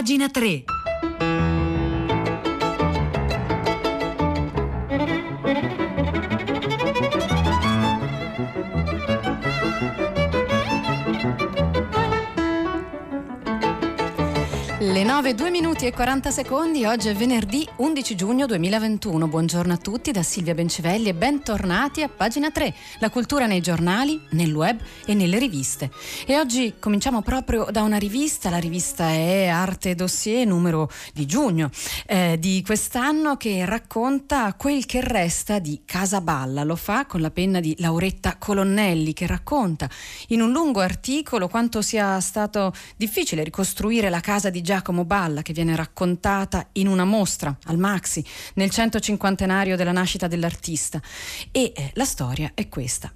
pagina 3. 9, 2 minuti e 40 secondi, oggi è venerdì 11 giugno 2021. Buongiorno a tutti da Silvia Bencivelli e bentornati a pagina 3, la cultura nei giornali, nel web e nelle riviste. E oggi cominciamo proprio da una rivista, la rivista è Arte Dossier numero di giugno eh, di quest'anno che racconta quel che resta di Casa Balla. Lo fa con la penna di Lauretta Colonnelli che racconta in un lungo articolo quanto sia stato difficile ricostruire la casa di Giacomo Balla che viene raccontata in una mostra al Maxi nel 150 della nascita dell'artista e eh, la storia è questa.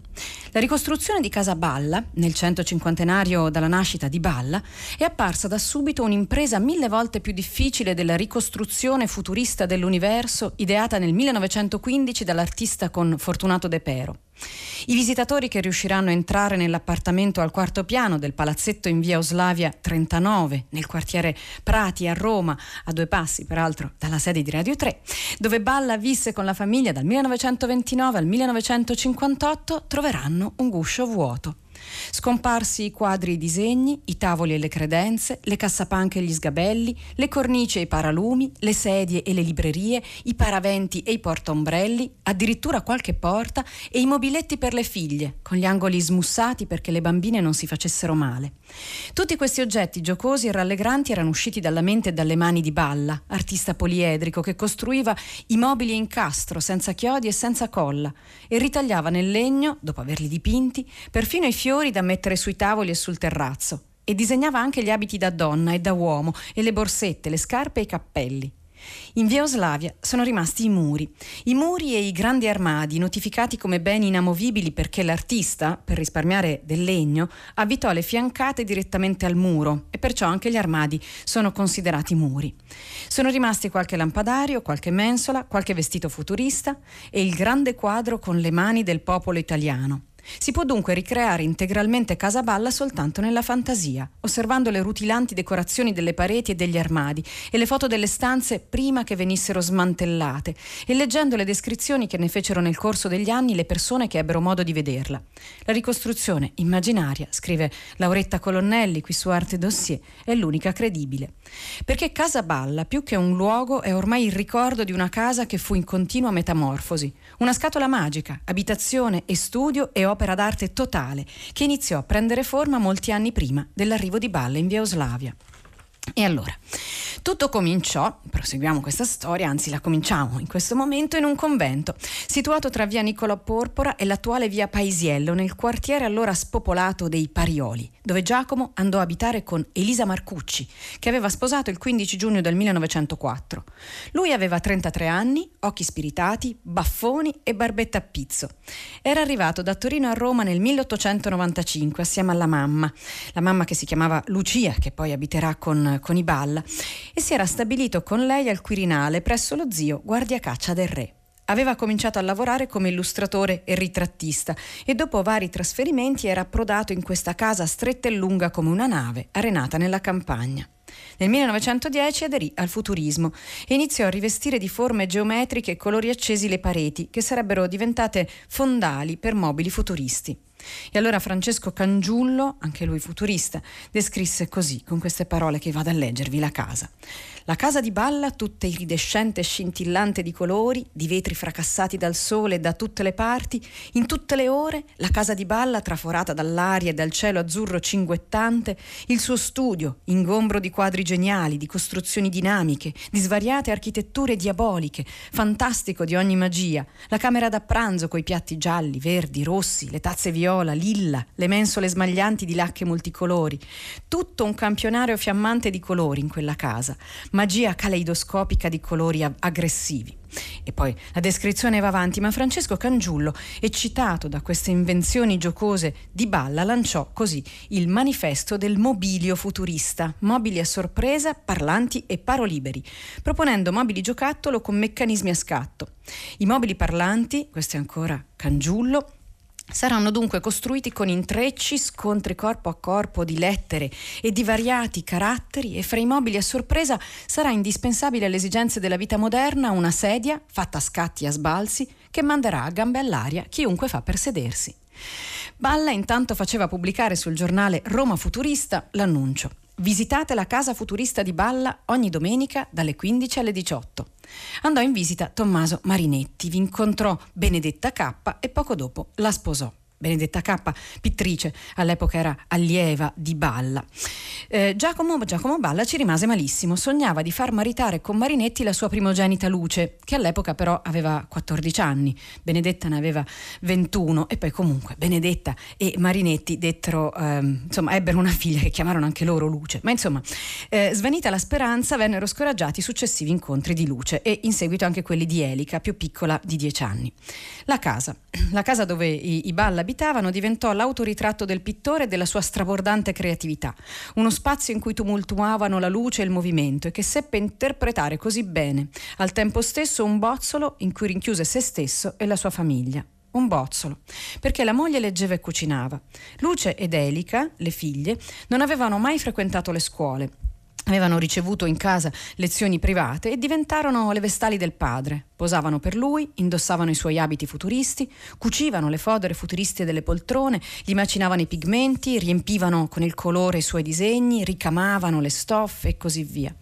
La ricostruzione di Casa Balla, nel 150 dalla nascita di Balla, è apparsa da subito un'impresa mille volte più difficile della ricostruzione futurista dell'universo ideata nel 1915 dall'artista con Fortunato De Pero. I visitatori che riusciranno a entrare nell'appartamento al quarto piano del palazzetto in via Oslavia 39, nel quartiere Prati a Roma, a due passi peraltro dalla sede di Radio 3, dove Balla visse con la famiglia dal 1929 al 1958, troveranno un guscio vuoto. Scomparsi i quadri e i disegni, i tavoli e le credenze, le cassapanche e gli sgabelli, le cornici e i paralumi, le sedie e le librerie, i paraventi e i portaombrelli, addirittura qualche porta e i mobiletti per le figlie, con gli angoli smussati perché le bambine non si facessero male. Tutti questi oggetti giocosi e rallegranti erano usciti dalla mente e dalle mani di Balla, artista poliedrico che costruiva i mobili in castro, senza chiodi e senza colla, e ritagliava nel legno, dopo averli dipinti, perfino i fiori da mettere sui tavoli e sul terrazzo. E disegnava anche gli abiti da donna e da uomo, e le borsette, le scarpe e i cappelli. In via Oslavia sono rimasti i muri. I muri e i grandi armadi, notificati come beni inamovibili perché l'artista, per risparmiare del legno, avvitò le fiancate direttamente al muro e perciò anche gli armadi sono considerati muri. Sono rimasti qualche lampadario, qualche mensola, qualche vestito futurista e il grande quadro con le mani del popolo italiano. Si può dunque ricreare integralmente Casaballa soltanto nella fantasia, osservando le rutilanti decorazioni delle pareti e degli armadi e le foto delle stanze prima che venissero smantellate e leggendo le descrizioni che ne fecero nel corso degli anni le persone che ebbero modo di vederla. La ricostruzione immaginaria, scrive Lauretta Colonnelli qui su Arte Dossier, è l'unica credibile. Perché Casaballa, più che un luogo, è ormai il ricordo di una casa che fu in continua metamorfosi, una scatola magica, abitazione e studio e opera d'arte totale, che iniziò a prendere forma molti anni prima dell'arrivo di Balla in via Oslavia. E allora, tutto cominciò, proseguiamo questa storia, anzi la cominciamo in questo momento in un convento situato tra via Niccolò Porpora e l'attuale via Paisiello, nel quartiere allora spopolato dei Parioli, dove Giacomo andò a abitare con Elisa Marcucci, che aveva sposato il 15 giugno del 1904. Lui aveva 33 anni, occhi spiritati, baffoni e barbetta a pizzo. Era arrivato da Torino a Roma nel 1895 assieme alla mamma, la mamma che si chiamava Lucia, che poi abiterà con con, i Balla e si era stabilito con lei al Quirinale presso lo zio guardiacaccia del re. Aveva cominciato a lavorare come illustratore e ritrattista e dopo vari trasferimenti era approdato in questa casa stretta e lunga come una nave, arenata nella campagna. Nel 1910 aderì al futurismo e iniziò a rivestire di forme geometriche e colori accesi le pareti, che sarebbero diventate fondali per mobili futuristi. E allora Francesco Cangiullo, anche lui futurista, descrisse così, con queste parole che vado a leggervi, la casa. La casa di Balla, tutta iridescente e scintillante di colori, di vetri fracassati dal sole da tutte le parti, in tutte le ore, la casa di Balla traforata dall'aria e dal cielo azzurro cinguettante, il suo studio, ingombro di quadri geniali, di costruzioni dinamiche, di svariate architetture diaboliche, fantastico di ogni magia, la camera da pranzo coi piatti gialli, verdi, rossi, le tazze viola, lilla, le mensole smaglianti di lacche multicolori, tutto un campionario fiammante di colori in quella casa magia caleidoscopica di colori aggressivi. E poi la descrizione va avanti, ma Francesco Cangiullo, eccitato da queste invenzioni giocose di Balla, lanciò così il manifesto del mobilio futurista, mobili a sorpresa, parlanti e paroliberi, proponendo mobili giocattolo con meccanismi a scatto. I mobili parlanti, questo è ancora Cangiullo, Saranno dunque costruiti con intrecci, scontri corpo a corpo di lettere e di variati caratteri e fra i mobili a sorpresa sarà indispensabile alle esigenze della vita moderna una sedia fatta a scatti e a sbalzi che manderà a gambe all'aria chiunque fa per sedersi. Balla intanto faceva pubblicare sul giornale Roma Futurista l'annuncio. Visitate la casa futurista di Balla ogni domenica dalle 15 alle 18. Andò in visita Tommaso Marinetti, vi incontrò Benedetta K e poco dopo la sposò. Benedetta K, pittrice, all'epoca era allieva di Balla. Eh, Giacomo, Giacomo, Balla ci rimase malissimo, sognava di far maritare con Marinetti la sua primogenita Luce, che all'epoca però aveva 14 anni, Benedetta ne aveva 21 e poi comunque Benedetta e Marinetti dettero, ehm, insomma, ebbero una figlia che chiamarono anche loro Luce. Ma insomma, eh, svanita la speranza, vennero scoraggiati i successivi incontri di Luce e in seguito anche quelli di Elica, più piccola di 10 anni. La casa, la casa dove i, i Balla abitavano diventò l'autoritratto del pittore e della sua strabordante creatività, uno spazio in cui tumultuavano la luce e il movimento e che seppe interpretare così bene, al tempo stesso un bozzolo in cui rinchiuse se stesso e la sua famiglia un bozzolo, perché la moglie leggeva e cucinava. Luce ed Elica, le figlie, non avevano mai frequentato le scuole Avevano ricevuto in casa lezioni private e diventarono le vestali del padre. Posavano per lui, indossavano i suoi abiti futuristi, cucivano le fodere futuriste delle poltrone, gli macinavano i pigmenti, riempivano con il colore i suoi disegni, ricamavano le stoffe e così via.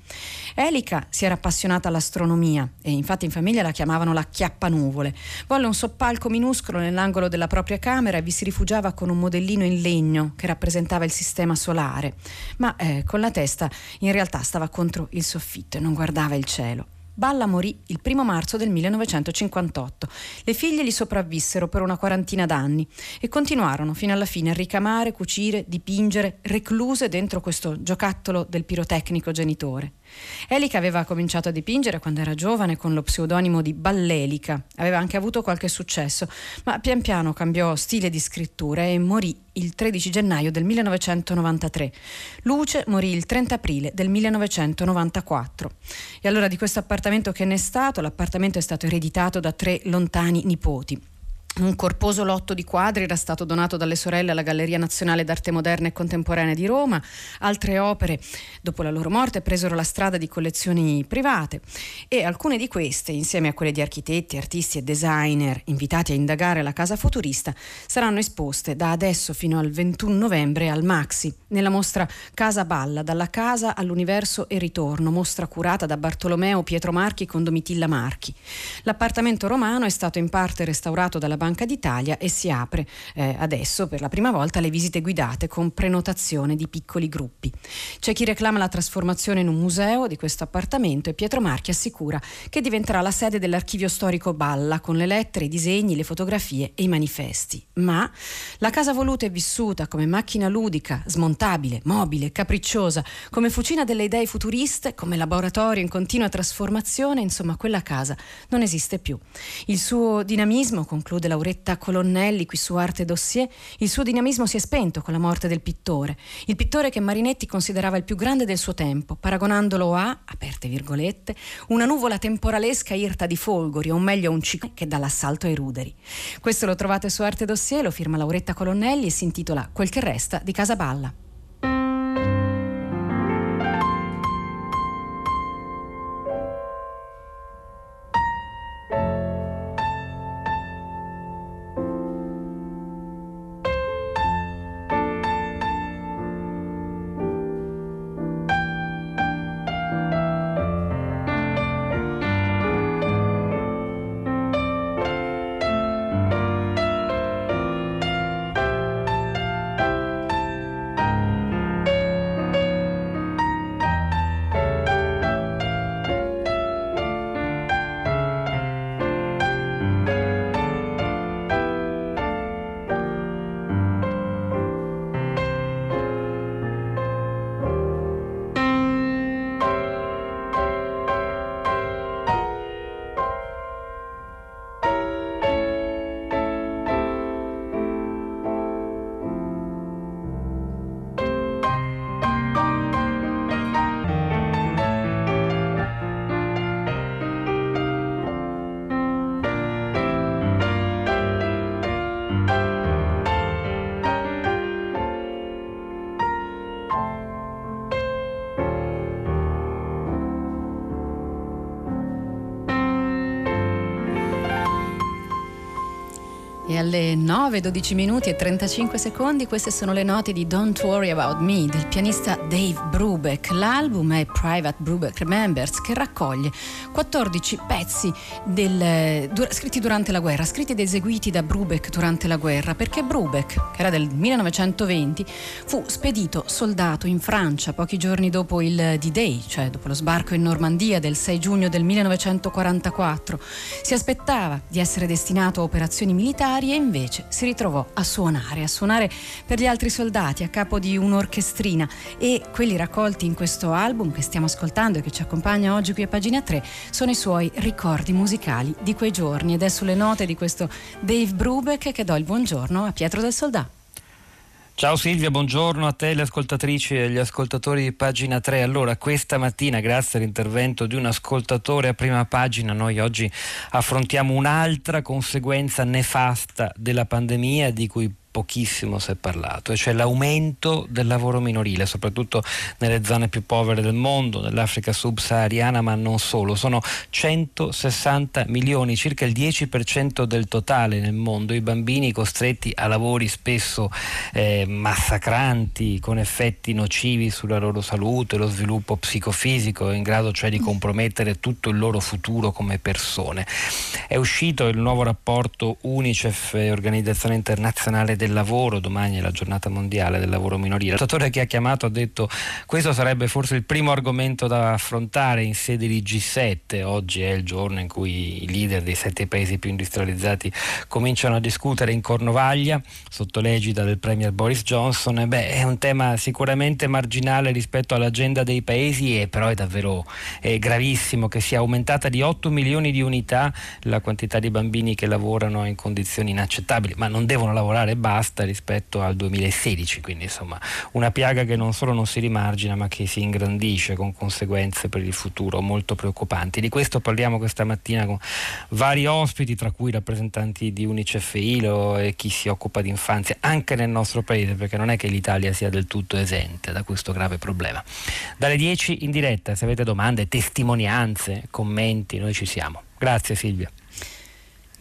Elica si era appassionata all'astronomia e infatti in famiglia la chiamavano la chiappanuvole. Volle un soppalco minuscolo nell'angolo della propria camera e vi si rifugiava con un modellino in legno che rappresentava il sistema solare, ma eh, con la testa in realtà stava contro il soffitto e non guardava il cielo. Balla morì il primo marzo del 1958. Le figlie gli sopravvissero per una quarantina d'anni e continuarono fino alla fine a ricamare, cucire, dipingere, recluse dentro questo giocattolo del pirotecnico genitore. Elica aveva cominciato a dipingere quando era giovane con lo pseudonimo di Ballelica. Aveva anche avuto qualche successo, ma pian piano cambiò stile di scrittura e morì il 13 gennaio del 1993. Luce morì il 30 aprile del 1994. E allora di questo appartamento che ne è stato, l'appartamento è stato ereditato da tre lontani nipoti. Un corposo lotto di quadri era stato donato dalle sorelle alla Galleria Nazionale d'Arte Moderna e Contemporanea di Roma. Altre opere, dopo la loro morte, presero la strada di collezioni private e alcune di queste, insieme a quelle di architetti, artisti e designer invitati a indagare la casa futurista, saranno esposte da adesso fino al 21 novembre al Maxi, nella mostra Casa Balla, dalla casa all'universo e ritorno, mostra curata da Bartolomeo Pietro Marchi con Domitilla Marchi. L'appartamento romano è stato in parte restaurato dalla Banca d'Italia e si apre eh, adesso per la prima volta le visite guidate con prenotazione di piccoli gruppi. C'è chi reclama la trasformazione in un museo di questo appartamento e Pietro Marchi assicura che diventerà la sede dell'archivio storico Balla con le lettere, i disegni, le fotografie e i manifesti. Ma la casa voluta e vissuta come macchina ludica, smontabile, mobile, capricciosa, come fucina delle idee futuriste, come laboratorio in continua trasformazione, insomma quella casa non esiste più. Il suo dinamismo, conclude Lauretta Colonnelli qui su Arte Dossier, il suo dinamismo si è spento con la morte del pittore, il pittore che Marinetti considerava il più grande del suo tempo, paragonandolo a, aperte virgolette, una nuvola temporalesca irta di folgori, o meglio un ciclo che dà l'assalto ai ruderi. Questo lo trovate su Arte Dossier, lo firma Lauretta Colonnelli e si intitola Quel che resta di Casaballa. Alle 9, 12 minuti e 35 secondi queste sono le note di Don't Worry About Me del pianista Dave Brubeck. L'album è Private Brubeck Remembers che raccoglie 14 pezzi del, du, scritti durante la guerra, scritti ed eseguiti da Brubeck durante la guerra, perché Brubeck, che era del 1920, fu spedito soldato in Francia pochi giorni dopo il D-Day, cioè dopo lo sbarco in Normandia del 6 giugno del 1944. Si aspettava di essere destinato a operazioni militari militari e invece si ritrovò a suonare, a suonare per gli altri soldati a capo di un'orchestrina e quelli raccolti in questo album che stiamo ascoltando e che ci accompagna oggi qui a pagina 3 sono i suoi ricordi musicali di quei giorni ed è sulle note di questo Dave Brubeck che do il buongiorno a Pietro del Soldato. Ciao Silvia, buongiorno a te, le ascoltatrici e gli ascoltatori di pagina 3. Allora, questa mattina, grazie all'intervento di un ascoltatore a prima pagina, noi oggi affrontiamo un'altra conseguenza nefasta della pandemia di cui pochissimo si è parlato, e cioè l'aumento del lavoro minorile, soprattutto nelle zone più povere del mondo, nell'Africa subsahariana, ma non solo. Sono 160 milioni, circa il 10% del totale nel mondo, i bambini costretti a lavori spesso eh, massacranti, con effetti nocivi sulla loro salute, lo sviluppo psicofisico, in grado cioè di compromettere tutto il loro futuro come persone. È uscito il nuovo rapporto UNICEF, Organizzazione Internazionale del lavoro, domani è la giornata mondiale del lavoro minorile. L'attatore che ha chiamato ha detto questo sarebbe forse il primo argomento da affrontare in sede di G7, oggi è il giorno in cui i leader dei sette paesi più industrializzati cominciano a discutere in Cornovaglia sotto l'egida del Premier Boris Johnson, beh, è un tema sicuramente marginale rispetto all'agenda dei paesi e però è davvero è gravissimo che sia aumentata di 8 milioni di unità la quantità di bambini che lavorano in condizioni inaccettabili, ma non devono lavorare basta basta rispetto al 2016, quindi insomma una piaga che non solo non si rimargina ma che si ingrandisce con conseguenze per il futuro molto preoccupanti. Di questo parliamo questa mattina con vari ospiti, tra cui rappresentanti di Unicef e ILO e chi si occupa di infanzia anche nel nostro paese, perché non è che l'Italia sia del tutto esente da questo grave problema. Dalle 10 in diretta, se avete domande, testimonianze, commenti, noi ci siamo. Grazie Silvia.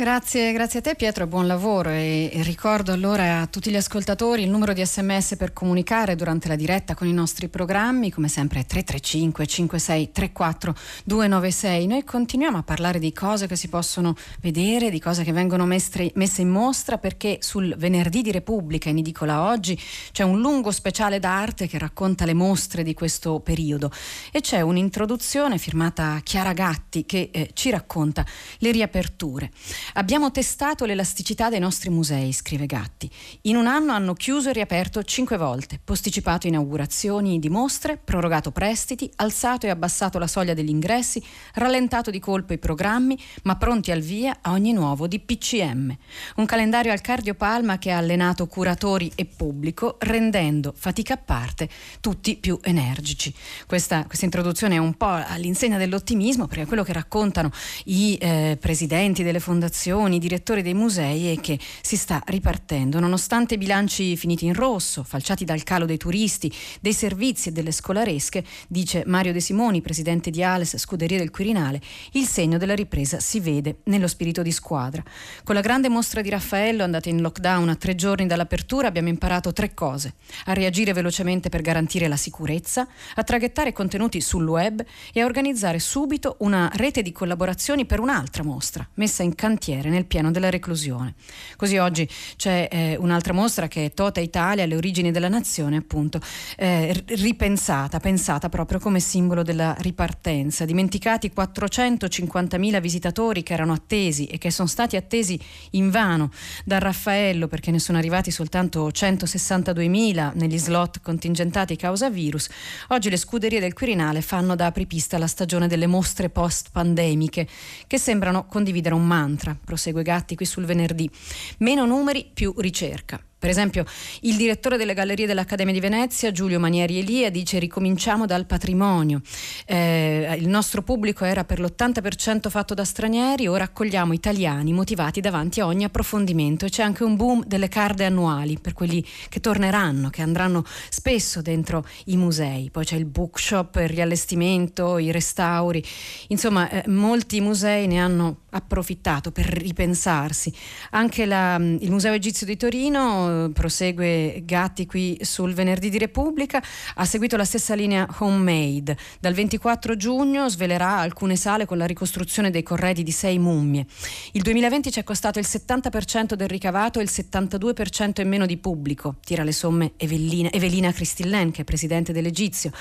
Grazie, grazie a te Pietro, buon lavoro e, ricordo allora a tutti gli ascoltatori il numero di sms per comunicare durante la diretta con i nostri programmi, come sempre 335 56 34 296. Noi continuiamo a parlare di cose che si possono vedere, di cose che vengono mestre, messe in mostra perché sul venerdì di Repubblica in edicola oggi c'è un lungo speciale d'arte che racconta le mostre di questo periodo e c'è un'introduzione firmata Chiara Gatti che eh, ci racconta le riaperture. Abbiamo testato l'elasticità dei nostri musei, scrive Gatti. In un anno hanno chiuso e riaperto cinque volte, posticipato inaugurazioni di mostre, prorogato prestiti, alzato e abbassato la soglia degli ingressi, rallentato di colpo i programmi, ma pronti al via a ogni nuovo di PCM. Un calendario al cardiopalma che ha allenato curatori e pubblico, rendendo, fatica a parte, tutti più energici. Questa, questa introduzione è un po' all'insegna dell'ottimismo, perché quello che raccontano i eh, presidenti delle fondazioni fondazioni, direttori dei musei e che si sta ripartendo. Nonostante i bilanci finiti in rosso, falciati dal calo dei turisti, dei servizi e delle scolaresche, dice Mario De Simoni, presidente di Ales, scuderia del Quirinale, il segno della ripresa si vede nello spirito di squadra. Con la grande mostra di Raffaello, andata in lockdown a tre giorni dall'apertura, abbiamo imparato tre cose. A reagire velocemente per garantire la sicurezza, a traghettare contenuti sul web e a organizzare subito una rete di collaborazioni per un'altra mostra, messa in cantiere cantiere nel piano della reclusione. Così oggi c'è eh, un'altra mostra che è Tota Italia, le origini della nazione, appunto, eh, ripensata, pensata proprio come simbolo della ripartenza. Dimenticati 450.000 visitatori che erano attesi e che sono stati attesi invano da Raffaello perché ne sono arrivati soltanto 162.000 negli slot contingentati causa virus. Oggi le scuderie del Quirinale fanno da apripista la stagione delle mostre post-pandemiche che sembrano condividere un mantra prosegue Gatti qui sul venerdì. Meno numeri, più ricerca. Per esempio, il direttore delle gallerie dell'Accademia di Venezia, Giulio Manieri Elia, dice ricominciamo dal patrimonio. Eh, il nostro pubblico era per l'80% fatto da stranieri, ora accogliamo italiani motivati davanti a ogni approfondimento e c'è anche un boom delle card annuali per quelli che torneranno, che andranno spesso dentro i musei. Poi c'è il bookshop, il riallestimento, i restauri. Insomma, eh, molti musei ne hanno approfittato per ripensarsi. Anche la, il Museo Egizio di Torino prosegue Gatti qui sul venerdì di Repubblica, ha seguito la stessa linea homemade. Dal 24 giugno svelerà alcune sale con la ricostruzione dei corredi di sei mummie. Il 2020 ci è costato il 70% del ricavato e il 72% in meno di pubblico, tira le somme Evelina, Evelina Cristillen, che è presidente dell'Egizio.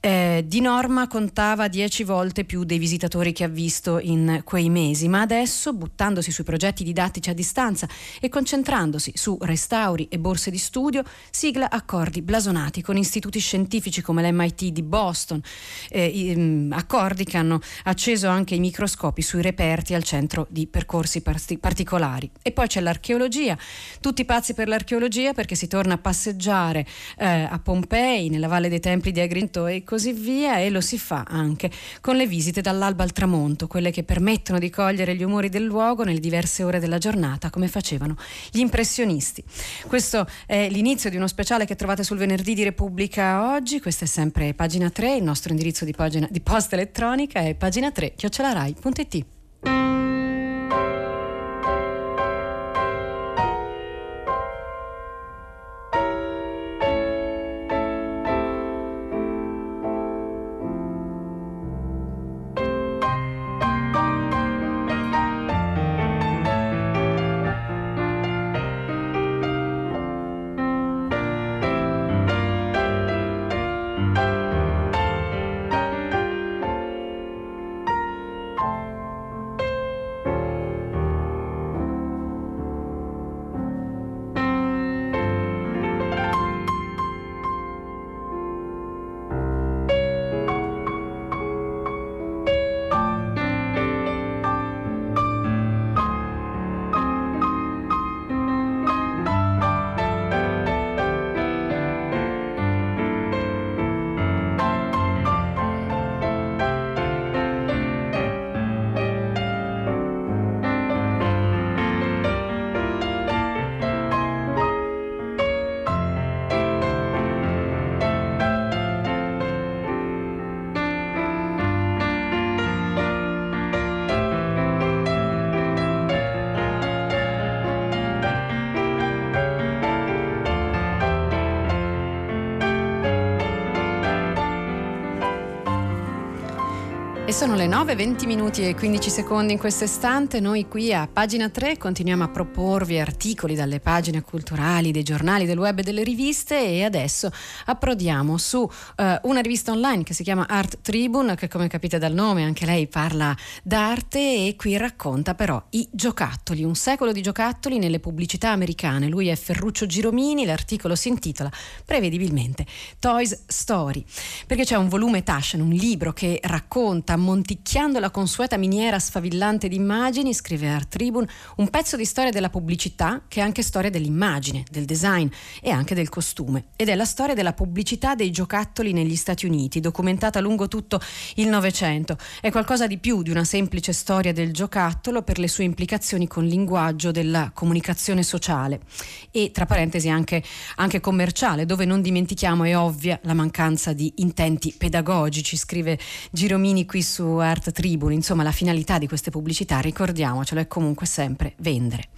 Eh, di norma contava 10 volte più dei visitatori che ha visto in quei mesi, ma adesso, buttandosi sui progetti didattici a distanza e concentrandosi su restauri, lauri e borse di studio, sigla accordi blasonati con istituti scientifici come l'MIT di Boston, eh, accordi che hanno acceso anche i microscopi sui reperti al centro di percorsi particolari. E poi c'è l'archeologia, tutti pazzi per l'archeologia perché si torna a passeggiare eh, a Pompei, nella Valle dei Templi di Agrinto e così via e lo si fa anche con le visite dall'alba al tramonto, quelle che permettono di cogliere gli umori del luogo nelle diverse ore della giornata come facevano gli impressionisti. Questo è l'inizio di uno speciale che trovate sul venerdì di Repubblica oggi. Questa è sempre pagina 3, il nostro indirizzo di, pagina, di posta elettronica è pagina 3 chiocciolarai.it. sono le 9, 20 minuti e 15 secondi in questo istante. Noi qui a pagina 3 continuiamo a proporvi articoli dalle pagine culturali, dei giornali, del web e delle riviste e adesso approdiamo su uh, una rivista online che si chiama Art Tribune, che come capite dal nome anche lei parla d'arte e qui racconta però i giocattoli, un secolo di giocattoli nelle pubblicità americane. Lui è Ferruccio Giromini, l'articolo si intitola prevedibilmente Toys Story, perché c'è un volume Taschen, un libro che racconta ammonticchiando la consueta miniera sfavillante di immagini, scrive Art Tribune, un pezzo di storia della pubblicità che è anche storia dell'immagine, del design e anche del costume. Ed è la storia della pubblicità dei giocattoli negli Stati Uniti, documentata lungo tutto il Novecento. È qualcosa di più di una semplice storia del giocattolo per le sue implicazioni con il linguaggio della comunicazione sociale e, tra parentesi, anche, anche commerciale, dove non dimentichiamo, è ovvia, la mancanza di intenti pedagogici, scrive Giromini qui su su Art Tribune, insomma la finalità di queste pubblicità, ricordiamocelo, è comunque sempre vendere.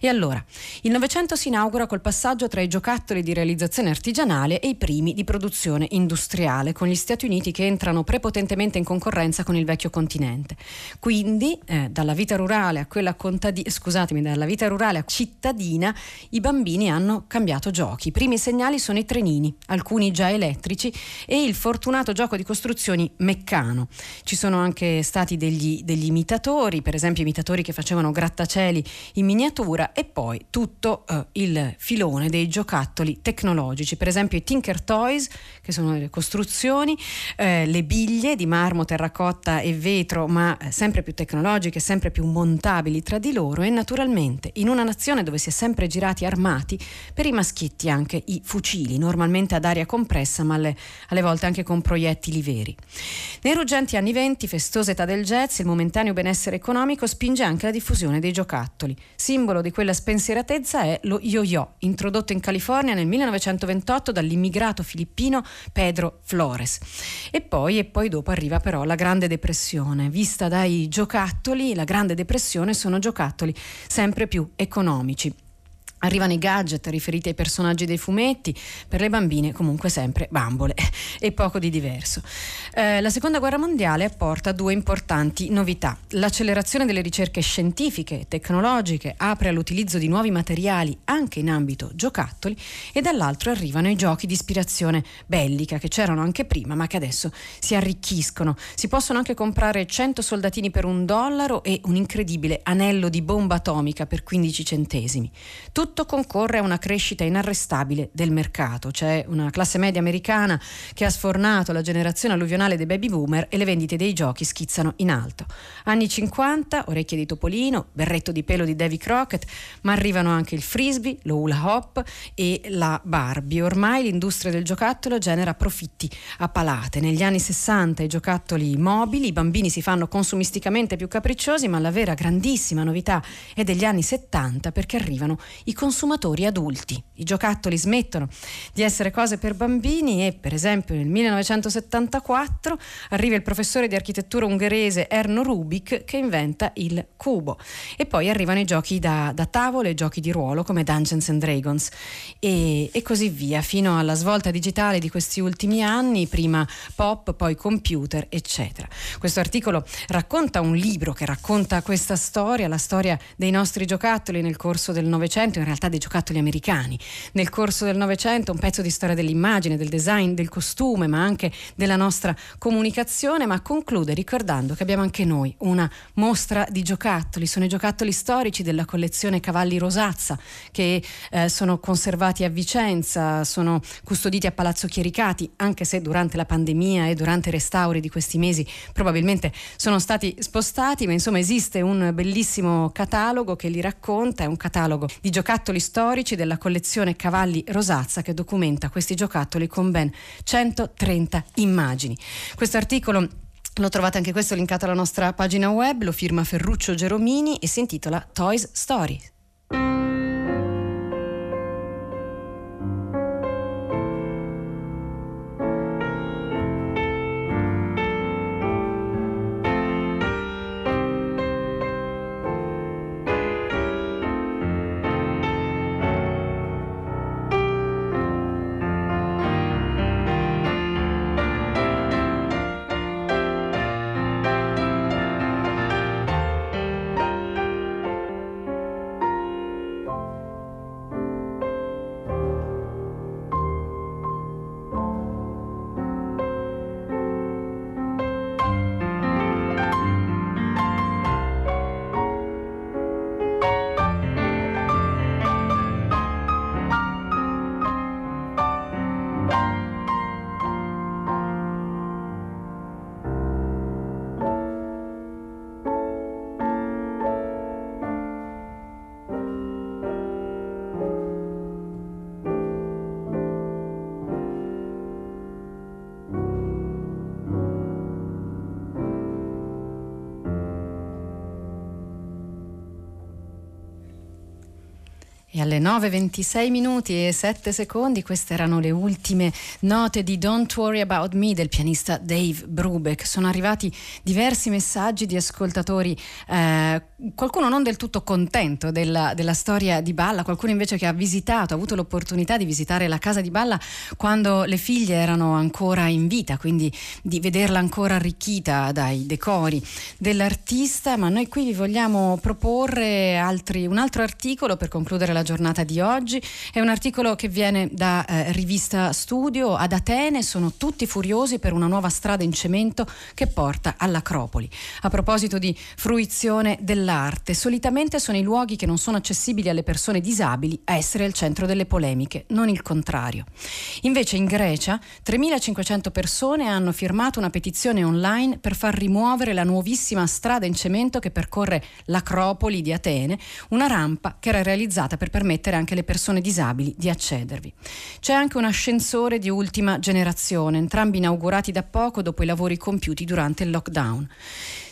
E allora, il Novecento si inaugura col passaggio tra i giocattoli di realizzazione artigianale e i primi di produzione industriale, con gli Stati Uniti che entrano prepotentemente in concorrenza con il vecchio continente. Quindi, eh, dalla vita rurale a quella contadina, scusatemi, dalla vita rurale a cittadina, i bambini hanno cambiato giochi. I primi segnali sono i trenini, alcuni già elettrici, e il fortunato gioco di costruzioni meccano ci sono anche stati degli, degli imitatori, per esempio imitatori che facevano grattacieli in miniatura e poi tutto eh, il filone dei giocattoli tecnologici, per esempio i Tinker Toys, che sono le costruzioni, eh, le biglie di marmo, terracotta e vetro, ma eh, sempre più tecnologiche, sempre più montabili tra di loro e naturalmente in una nazione dove si è sempre girati armati, per i maschietti anche i fucili, normalmente ad aria compressa, ma alle, alle volte anche con proiettili veri. Nei ruggenti anni venti, festosa età del jazz, il momentaneo benessere economico spinge anche la diffusione dei giocattoli. Simbolo di quella spensieratezza è lo yo-yo, introdotto in California nel 1928 dall'immigrato filippino Pedro Flores. E poi, e poi dopo arriva però la Grande Depressione. Vista dai giocattoli, la Grande Depressione sono giocattoli sempre più economici. Arrivano i gadget riferiti ai personaggi dei fumetti, per le bambine comunque sempre bambole e poco di diverso. Eh, la seconda guerra mondiale apporta due importanti novità. L'accelerazione delle ricerche scientifiche e tecnologiche apre all'utilizzo di nuovi materiali anche in ambito giocattoli e dall'altro arrivano i giochi di ispirazione bellica che c'erano anche prima ma che adesso si arricchiscono. Si possono anche comprare 100 soldatini per un dollaro e un incredibile anello di bomba atomica per 15 centesimi. Tutto tutto concorre a una crescita inarrestabile del mercato. C'è una classe media americana che ha sfornato la generazione alluvionale dei baby boomer e le vendite dei giochi schizzano in alto. Anni 50, orecchie di topolino, berretto di pelo di Davy Crockett, ma arrivano anche il frisbee, lo hula hop e la Barbie. Ormai l'industria del giocattolo genera profitti a palate. Negli anni 60 i giocattoli mobili, i bambini si fanno consumisticamente più capricciosi, ma la vera grandissima novità è degli anni 70 perché arrivano i consumatori adulti. I giocattoli smettono di essere cose per bambini e per esempio nel 1974 arriva il professore di architettura ungherese Erno Rubik che inventa il cubo e poi arrivano i giochi da, da tavolo e giochi di ruolo come Dungeons and Dragons e, e così via fino alla svolta digitale di questi ultimi anni, prima pop, poi computer eccetera. Questo articolo racconta un libro che racconta questa storia, la storia dei nostri giocattoli nel corso del Novecento, realtà dei giocattoli americani. Nel corso del Novecento un pezzo di storia dell'immagine, del design, del costume, ma anche della nostra comunicazione, ma conclude ricordando che abbiamo anche noi una mostra di giocattoli, sono i giocattoli storici della collezione Cavalli Rosazza che eh, sono conservati a Vicenza, sono custoditi a Palazzo Chiericati, anche se durante la pandemia e durante i restauri di questi mesi probabilmente sono stati spostati, ma insomma esiste un bellissimo catalogo che li racconta, è un catalogo di giocattoli giocattoli storici della collezione Cavalli Rosazza che documenta questi giocattoli con ben 130 immagini. Questo articolo lo trovate anche questo linkato alla nostra pagina web, lo firma Ferruccio Geromini e si intitola Toys Stories. E alle 9.26 minuti e 7 secondi, queste erano le ultime note di Don't Worry About Me del pianista Dave Brubeck. Sono arrivati diversi messaggi di ascoltatori, eh, qualcuno non del tutto contento della, della, storia di Balla, qualcuno invece che ha visitato, ha avuto l'opportunità di visitare la casa di Balla quando le figlie erano ancora in vita, quindi di vederla ancora arricchita dai decori dell'artista. Ma noi qui vi vogliamo proporre altri, un altro articolo per concludere la giornata di oggi. È un articolo che viene da eh, rivista Studio ad Atene, sono tutti furiosi per una nuova strada in cemento che porta all'Acropoli. A proposito di fruizione dell'arte, solitamente sono i luoghi che non sono accessibili alle persone disabili a essere al centro delle polemiche, non il contrario. Invece in Grecia 3.500 persone hanno firmato una petizione online per far rimuovere la nuovissima strada in cemento che percorre l'Acropoli di Atene, una rampa che era realizzata per permettere anche alle persone disabili di accedervi. C'è anche un ascensore di ultima generazione, entrambi inaugurati da poco dopo i lavori compiuti durante il lockdown.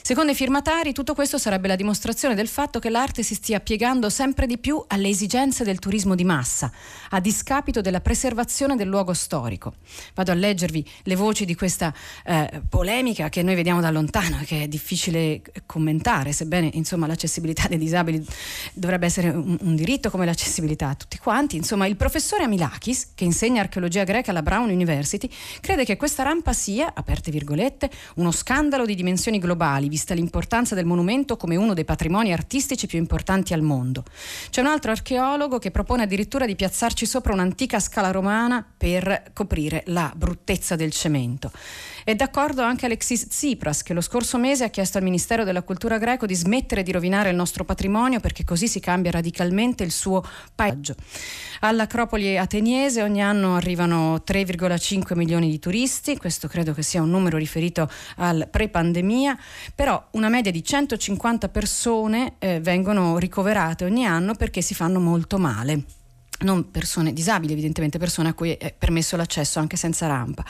Secondo i firmatari, tutto questo sarebbe la dimostrazione del fatto che l'arte si stia piegando sempre di più alle esigenze del turismo di massa, a discapito della preservazione del luogo storico. Vado a leggervi le voci di questa eh, polemica che noi vediamo da lontano e che è difficile commentare, sebbene insomma, l'accessibilità dei disabili dovrebbe essere un, un, diritto come l'accessibilità a tutti quanti. Insomma, il professore Amilakis, che insegna archeologia greca alla Brown University, crede che questa rampa sia, aperte virgolette, uno scandalo di dimensioni globali vista l'importanza del monumento come uno dei patrimoni artistici più importanti al mondo. C'è un altro archeologo che propone addirittura di piazzarci sopra un'antica scala romana per coprire la bruttezza del cemento. È d'accordo anche Alexis Tsipras che lo scorso mese ha chiesto al Ministero della Cultura greco di smettere di rovinare il nostro patrimonio perché così si cambia radicalmente il suo paesaggio. All'Acropoli ateniese ogni anno arrivano 3,5 milioni di turisti, questo credo che sia un numero riferito al pre-pandemia, però una media di 150 persone eh, vengono ricoverate ogni anno perché si fanno molto male non persone disabili, evidentemente persone a cui è permesso l'accesso anche senza rampa.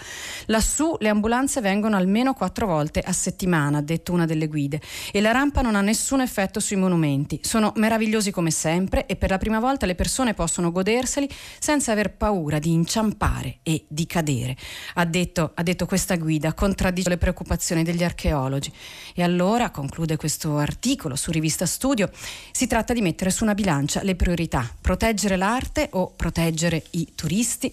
Lassù le ambulanze vengono almeno quattro volte a settimana, ha detto una delle guide, e la rampa non ha nessun effetto sui monumenti. Sono meravigliosi come sempre e per la prima volta le persone possono goderseli senza aver paura di inciampare e di cadere, ha detto, ha detto questa guida, contraddicendo le preoccupazioni degli archeologi. E allora, conclude questo articolo su Rivista Studio, si tratta di mettere su una bilancia le priorità, proteggere l'arte, parte o proteggere i turisti.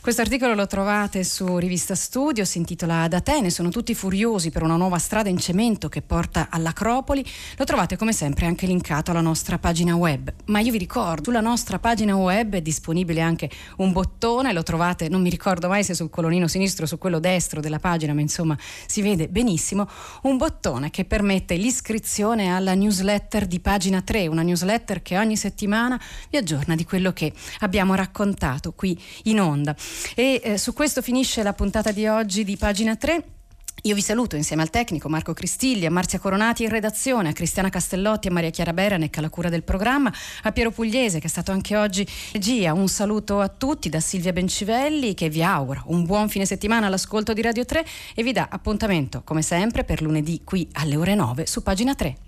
Questo articolo lo trovate su Rivista Studio, si intitola Ad Atene, sono tutti furiosi per una nuova strada in cemento che porta all'Acropoli. Lo trovate come sempre anche linkato alla nostra pagina web. Ma io vi ricordo, sulla nostra pagina web è disponibile anche un bottone, lo trovate, non mi ricordo mai se sul colonnino sinistro o su quello destro della pagina, ma insomma si vede benissimo, un bottone che permette l'iscrizione alla newsletter di pagina 3, una newsletter che ogni settimana vi aggiorna di quello che abbiamo raccontato qui in onda. E eh, su questo finisce la puntata di oggi di pagina 3. Io vi saluto insieme al tecnico Marco Cristigli, a Marzia Coronati in redazione, a Cristiana Castellotti e Maria Chiara Beranec alla cura del programma, a Piero Pugliese che è stato anche oggi regia. Un saluto a tutti da Silvia Bencivelli che vi augura un buon fine settimana all'ascolto di Radio 3 e vi dà appuntamento come sempre per lunedì qui alle ore 9 su pagina 3.